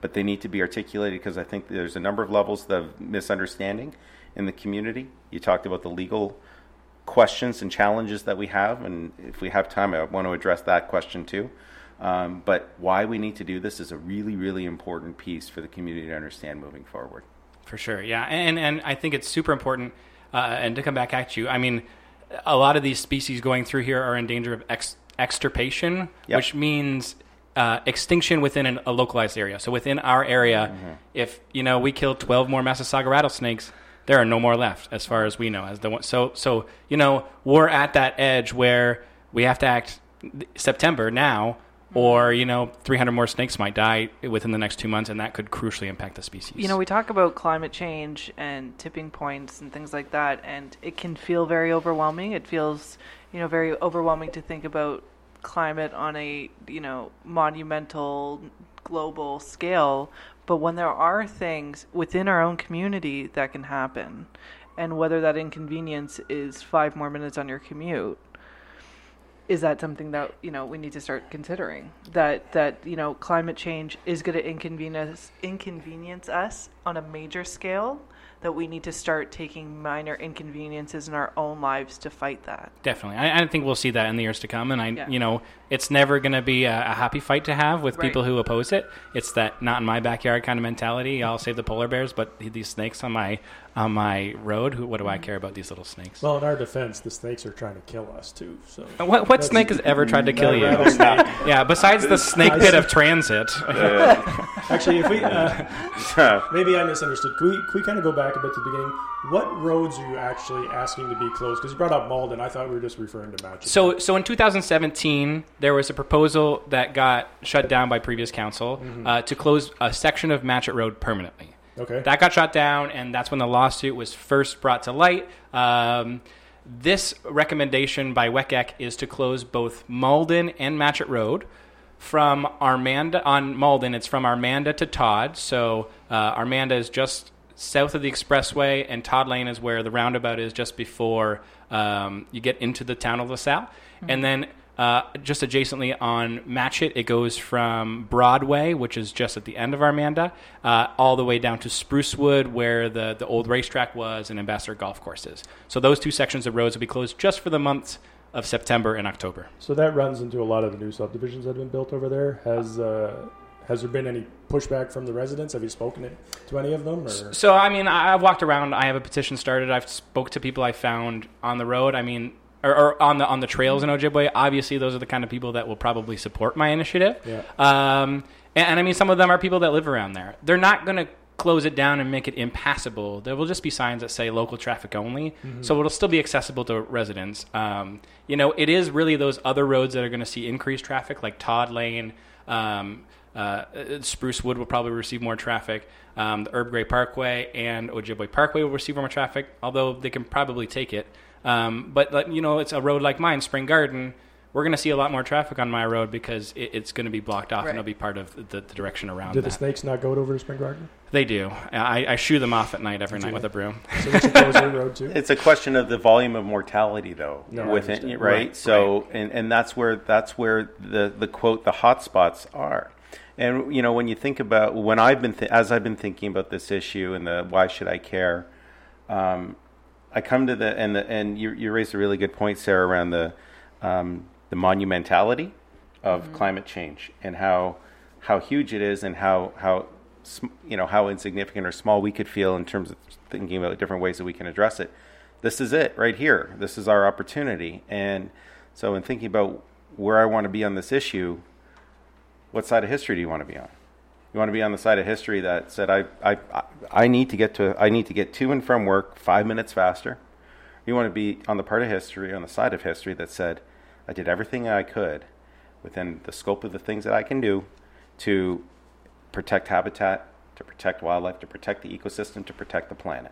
but they need to be articulated because I think there's a number of levels of misunderstanding in the community. You talked about the legal questions and challenges that we have, and if we have time, I want to address that question too. Um, but why we need to do this is a really, really important piece for the community to understand moving forward. For sure, yeah, and and I think it's super important. Uh, and to come back at you, I mean, a lot of these species going through here are in danger of ex- extirpation, Yep. which means uh, extinction within an, a localized area. So within our area, if you know we kill twelve more Massasauga rattlesnakes, there are no more left, as far as we know. As the one, so so you know we're at that edge where we have to act September now. Or you know, 300 more snakes might die within the next two months, and that could crucially impact the species. You know, we talk about climate change and tipping points and things like that, and it can feel very overwhelming. It feels, you know, very overwhelming to think about climate on a, you know, monumental global scale. But when there are things within our own community that can happen, and whether that inconvenience is five more minutes on your commute, is that something that you know we need to start considering that that you know climate change is going to inconvenience inconvenience us on a major scale that we need to start taking minor inconveniences in our own lives to fight that. Definitely, I, I think we'll see that in the years to come. And I, Yeah. you know, it's never going to be a, a happy fight to have with Right. people who oppose it. It's that not in my backyard kind of mentality. I'll save the polar bears, but these snakes on my on my road. Who, what do I Mm-hmm. care about these little snakes? Well, in our defense, the snakes are trying to kill us too. So what what snake has ever tried to kill you? Yeah, besides the snake pit of transit. Actually, if we uh, maybe I misunderstood. Can we, can we kind of go back a bit to the beginning? What roads are you actually asking to be closed? Because you brought up Malden. I thought we were just referring to Matchett. So, so in 2017, there was a proposal that got shut down by previous council Mm-hmm. uh, to close a section of Matchett Road permanently. Okay, That got shot down, and that's when the lawsuit was first brought to light. Um, this recommendation by WECEC is to close both Malden and Matchett Road. From Armanda on Malden, it's from Armanda to Todd. So uh, Armanda is just south of the expressway, and Todd Lane is where the roundabout is just before um, you get into the town of LaSalle. And then uh, just adjacently on Matchett, it goes from Broadway, which is just at the end of Armanda, uh, all the way down to Sprucewood, where the, the old racetrack was and Ambassador Golf Course is. So those two sections of roads will be closed just for the months of September and October. so that runs into a lot of the new subdivisions that have been built over there. Has uh, has there been any pushback from the residents? Have you spoken to- to any of them? Or? So I mean, I've walked around. I have a petition started. I've spoke to people I found on the road. I mean, or, or on the on the trails in Ojibway. Obviously, those are the kind of people that will probably support my initiative. Yeah. Um, and, and I mean, some of them are people that live around there. They're not going to close it down and make it impassable. There will just be signs that say local traffic only, so it'll still be accessible to residents. Um, you know, it is really those other roads that are going to see increased traffic, like Todd Lane. Um, uh, Sprucewood will probably receive more traffic. Um, the Herb Gray Parkway and Ojibway Parkway will receive more traffic, although they can probably take it. Um, but like, you know, it's a road like mine, Spring Garden. We're going to see a lot more traffic on my road because it, it's going to be blocked off Right. and it'll be part of the, the direction around Did the snakes not go over to Spring Garden? They do. I, I shoo them off at night every Did night you? with a broom. So we should close their road too. It's a question of the volume of mortality, though, No, within understand. right. Right, So, and and that's where that's where the the quote the hot spots are. And you know, when you think about when I've been th- as I've been thinking about this issue and the why should I care, um, I come to the and the, and you you raised a really good point, Sarah, around the um, the monumentality of climate change and how how huge it is and how how you know how insignificant or small we could feel in terms of thinking about different ways that we can address it. This is it right here. This is our opportunity. And so, in thinking about where I want to be on this issue, what side of history do you want to be on? You want to be on the side of history that said I, I, I- need to get to I need to get to and from work five minutes faster. You want to be on the part of history, on the side of history that said I did everything I could within the scope of the things that I can do to protect habitat, to protect wildlife, to protect the ecosystem, to protect the planet.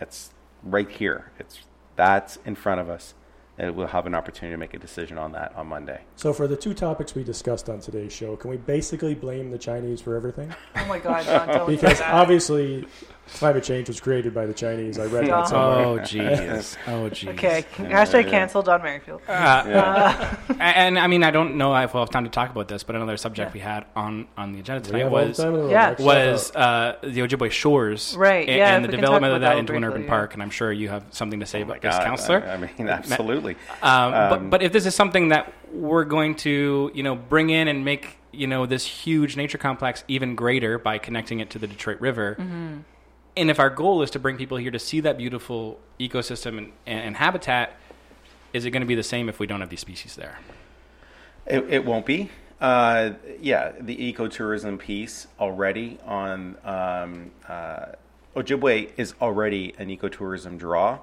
It's right here. It's that's in front of us. And we'll have an opportunity to make a decision on that on Monday. So for the two topics we discussed on today's show, can we basically blame the Chinese for everything? Oh my God, John, don't Because obviously, climate change was created by the Chinese. I read that somewhere. Oh, jeez. Oh, jeez. Okay, hashtag cancel Don Merrifield. Uh, and I mean, I don't know if we'll have time to talk about this, but another subject we had on, on the agenda We tonight have all the was time in the world. Yeah. Check was it uh, the Ojibway Shores, Right, And, yeah, and if the we can talk development of about that that into an urban yeah. park. And I'm sure you have something to say about this, God, counselor. I, I mean, absolutely. Um, Um, but, but if this is something that we're going to, you know, bring in and make, you know, this huge nature complex even greater by connecting it to the Detroit River, Mm-hmm. And if our goal is to bring people here to see that beautiful ecosystem and, and, habitat, is it going to be the same if we don't have these species there? It, it won't be. Uh, yeah, the ecotourism piece already on um, uh, Ojibway is already an ecotourism draw.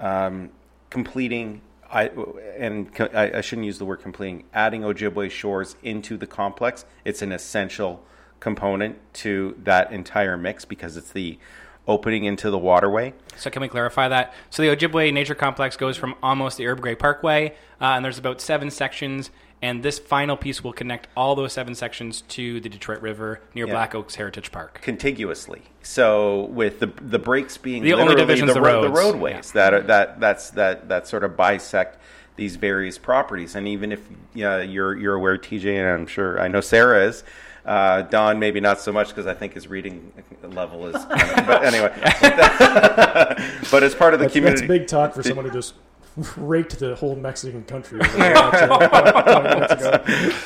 Um, completing, I and I, I shouldn't use the word completing. Adding Ojibway shores into the complex, it's an essential component to that entire mix because it's the opening into the waterway. So can we clarify that? So the Ojibway Nature Complex goes from almost the Herb Gray Parkway, uh, and there's about seven sections. And this final piece will connect all those seven sections to the Detroit River near Yeah. Black Oaks Heritage Park. contiguously. So with the the breaks being The only division's the, the ro- the roads. roadways that are that that's that that sort of bisect these various properties. And even if uh, you're you're aware, TJ, and I'm sure I know Sarah is. Uh, Don, maybe not so much because I think his reading level is. but anyway, but as part of the That's, community, that's big talk for someone who just raked the whole Mexican country. over there, uh, 20 minutes ago.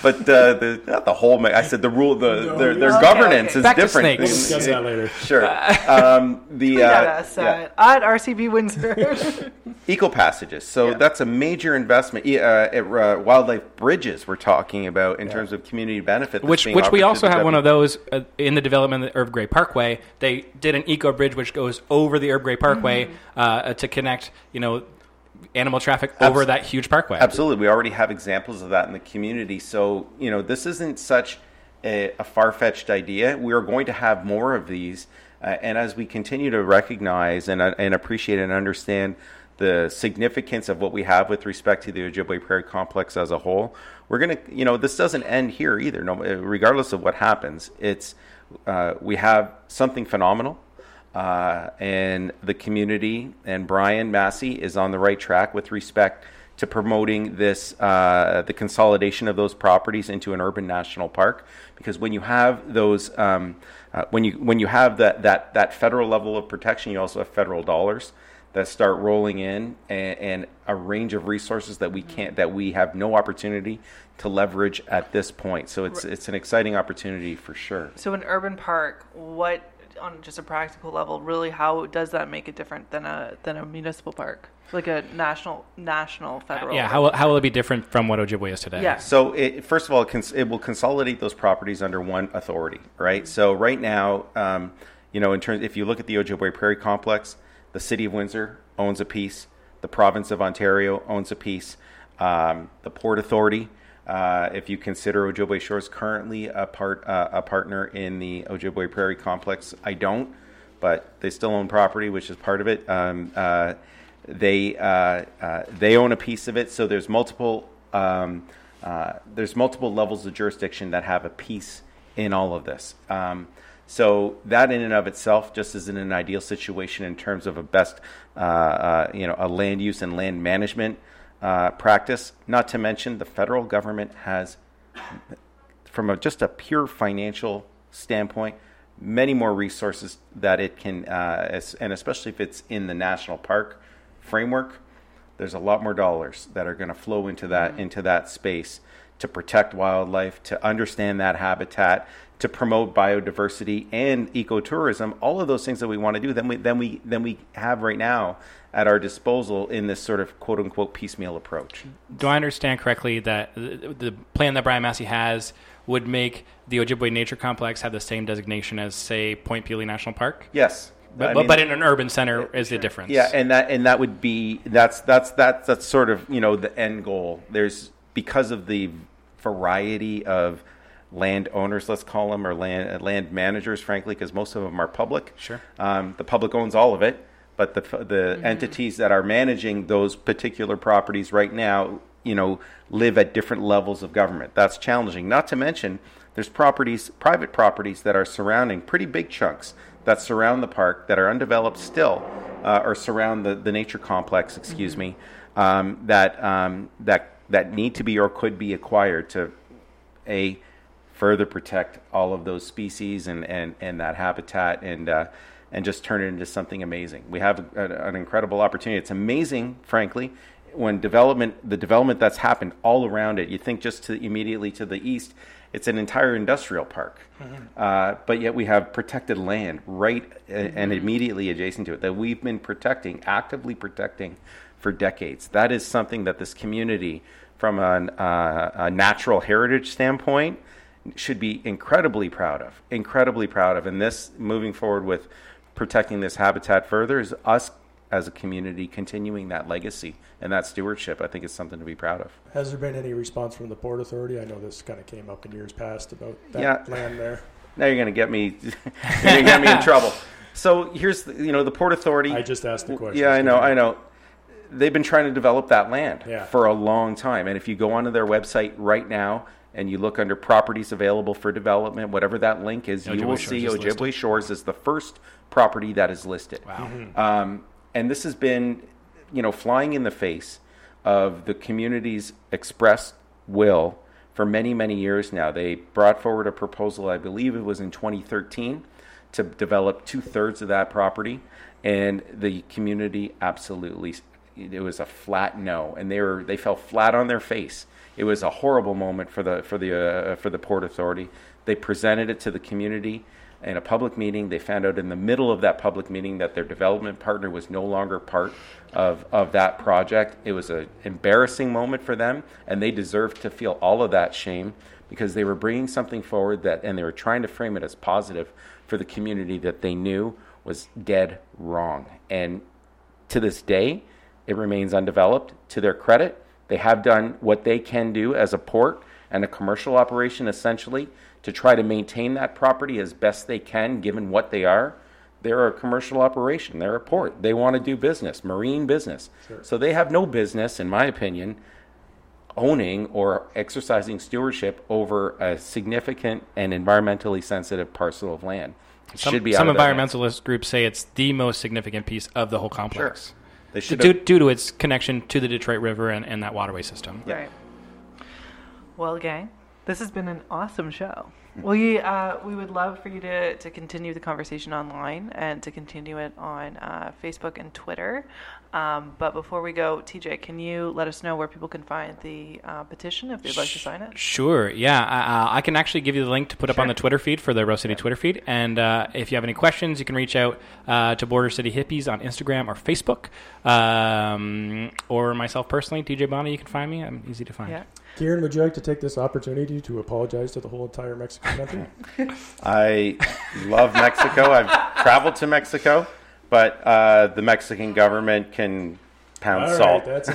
but uh, the not the whole. ma- I said the rule, the No, their, their okay, governance okay. is Back to different. snakes. We'll discuss that later. Sure. Um, the uh, at us yeah. at, at RCB Windsor. eco passages. So Yeah. that's a major investment. E- Uh, at, uh, wildlife bridges we're talking about in terms of community benefit. which which we also the have one of those uh, in the development of the Herb Gray Parkway. They did an eco bridge which goes over the Herb Gray Parkway uh, to connect, you know, animal traffic over that huge parkway. Absolutely, we already have examples of that in the community. So you know, this isn't such a, a far-fetched idea. We are going to have more of these, uh, and as we continue to recognize and, uh, and appreciate and understand the significance of what we have with respect to the Ojibway Prairie Complex as a whole, we're going to, you know, this doesn't end here either. No, regardless of what happens, it's uh, we have something phenomenal uh, and the community and Brian Masse is on the right track with respect to promoting this uh, the consolidation of those properties into an urban national park. Because when you have those um, uh, when you when you have that that that federal level of protection you also have federal dollars that start rolling in and, and a range of resources that we can't that we have no opportunity to leverage at this point. So it's it's an exciting opportunity for sure. So an urban park, what on just a practical level, really, how does that make it different than a than a municipal park, like a national national federal? yeah, how, will- how will it be different from what Ojibway is today? Yeah. So, it, first of all, it, cons- it will consolidate those properties under one authority, right? So, right now, um, you know, in terms, if you look at the Ojibway Prairie Complex, the City of Windsor owns a piece, the Province of Ontario owns a piece, um, the Port Authority. Uh, if you consider Ojibway Shores currently a part uh, a partner in the Ojibway Prairie Complex, I don't, but they still own property, which is part of it. Um, uh, they uh, uh, they own a piece of it, so there's multiple um, there's multiple levels of jurisdiction that have a piece in all of this. Um, so that in and of itself just isn't an ideal situation in terms of a best you know a land use and land management uh, practice. Not to mention the federal government has from a, just a pure financial standpoint, many more resources that it can, uh, as, and especially if it's in the national park framework, there's a lot more dollars that are going to flow into that into that space to protect wildlife, to understand that habitat, to promote biodiversity and ecotourism. All of those things that we want to do, then we then we then we have right now at our disposal in this sort of quote unquote piecemeal approach. Do I understand correctly that the, plan that Brian Masse has would make the Ojibway Nature Complex have the same designation as, say, Point Pelee National Park? Yes. But, I mean- but in an urban center is the difference. Yeah, and that and that would be that's that's that's that's sort of you know the end goal. There's because of the variety of land owners, let's call them, or land land managers, frankly, because most of them are public. Sure. Um, the public owns all of it, but the the entities that are managing those particular properties right now, you know, live at different levels of government. That's challenging. Not to mention, there's properties, private properties that are surrounding pretty big chunks that surround the park that are undeveloped still, uh, or surround the, the nature complex. Excuse me, um, that um, that that need to be or could be acquired to a further protect all of those species and, and, and that habitat and uh, and just turn it into something amazing. We have a, an incredible opportunity. It's amazing, frankly, when development the development that's happened all around it. You think just to immediately to the east, it's an entire industrial park, uh, but yet we have protected land right a- and immediately adjacent to it that we've been protecting, actively protecting for decades. That is something that this community, from an, uh, a natural heritage standpoint, should be incredibly proud of. Incredibly proud of. And this, moving forward with protecting this habitat further, is us as a community continuing that legacy and that stewardship. I think it's something to be proud of. Has there been any response from the Port Authority? I know this kind of came up in years past about that Yeah. land there. Now you're going to get me, you're going to get me in trouble. So here's, the, you know, the Port Authority. I just asked the question. Yeah, I know, I know. They've been trying to develop that land Yeah. for a long time. And if you go onto their website right now and you look under properties available for development, whatever that link is, you will Shores see Ojibway listed. Shores is the first property that is listed. Wow. Um, and this has been, you know, flying in the face of the community's expressed will for for many, many years now. They brought forward a proposal, I believe it was in 2013, to develop two thirds of that property, and the community absolutely it was a flat no, and they were they fell flat on their face. It was a horrible moment for the for the uh, for the port authority. They presented it to the community in a public meeting. They found out in the middle of that public meeting that their development partner was no longer part of, of that project. It was an embarrassing moment for them, and they deserved to feel all of that shame because they were bringing something forward that, and they were trying to frame it as positive for the community that they knew was dead wrong. And to this day, it remains undeveloped. To their credit, they have done what they can do as a port and a commercial operation essentially to try to maintain that property as best they can given what they are. They're a commercial operation, they're a port. They want to do business, marine business. Sure. So they have no business, in my opinion, owning or exercising stewardship over a significant and environmentally sensitive parcel of land. It Some, should be some out of their hands. environmentalist groups say it's the most significant piece of the whole complex. They should Due, have, due to its connection to the Detroit River and, and that waterway system. Yeah. Right. Well, gang, this has been an awesome show. We uh, we would love for you to, to continue the conversation online and to continue it on uh, Facebook and Twitter. Um, but before we go, TJ, can you let us know where people can find the uh, petition if they'd like to sign it? Sure. Yeah, I, uh, I can actually give you the link to put up on the Twitter feed for the Rose City Twitter feed. And uh, if you have any questions, you can reach out uh, to Border City Hippies on Instagram or Facebook, um, or myself personally, TJ Bondi. You can find me. I'm easy to find. Yeah. Kieran, would you like to take this opportunity to apologize to the whole entire Mexican country? I love Mexico. I've traveled to Mexico, but uh, the Mexican government can pound All salt. right.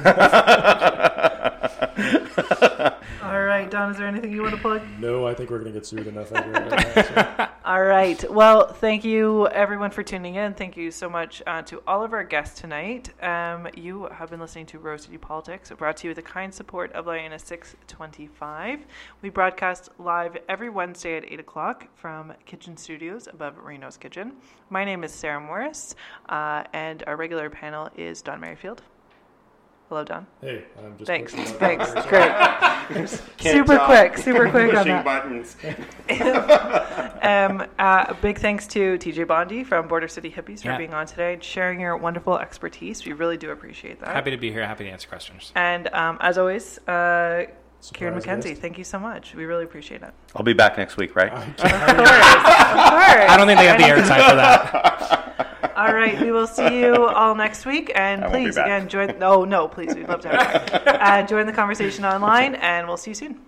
All right, Don, is there anything you want to plug? no, I think we're going to get sued enough. over it right now, so. All right. Well, thank you everyone for tuning in. Thank you so much uh, to all of our guests tonight. Um, you have been listening to Rose City Politics, brought to you with the kind support of LiUNA 625. We broadcast live every Wednesday at 8 o'clock from Kitchen Studios above Rino's Kitchen. My name is Sarah Morris, uh, and our regular panel is Don Merrifield. Hello, Don. Hey, I'm just Thanks. Thanks. Great. Super talk. quick. Super quick on Pushing that. buttons. Um, uh, a big thanks to TJ Bondi from Border City Hippies for Yeah. being on today and sharing your wonderful expertise. We really do appreciate that. Happy to be here. Happy to answer questions. and um, as always, uh, Kieran McKenzie, guest. thank you so much. We really appreciate it. I'll be back next week, right? Of course. Of course. I don't think they have the airtime for that. All right, we will see you all next week, and I please again join. No, no, please, we'd love to have you. Uh, join the conversation online, and we'll see you soon.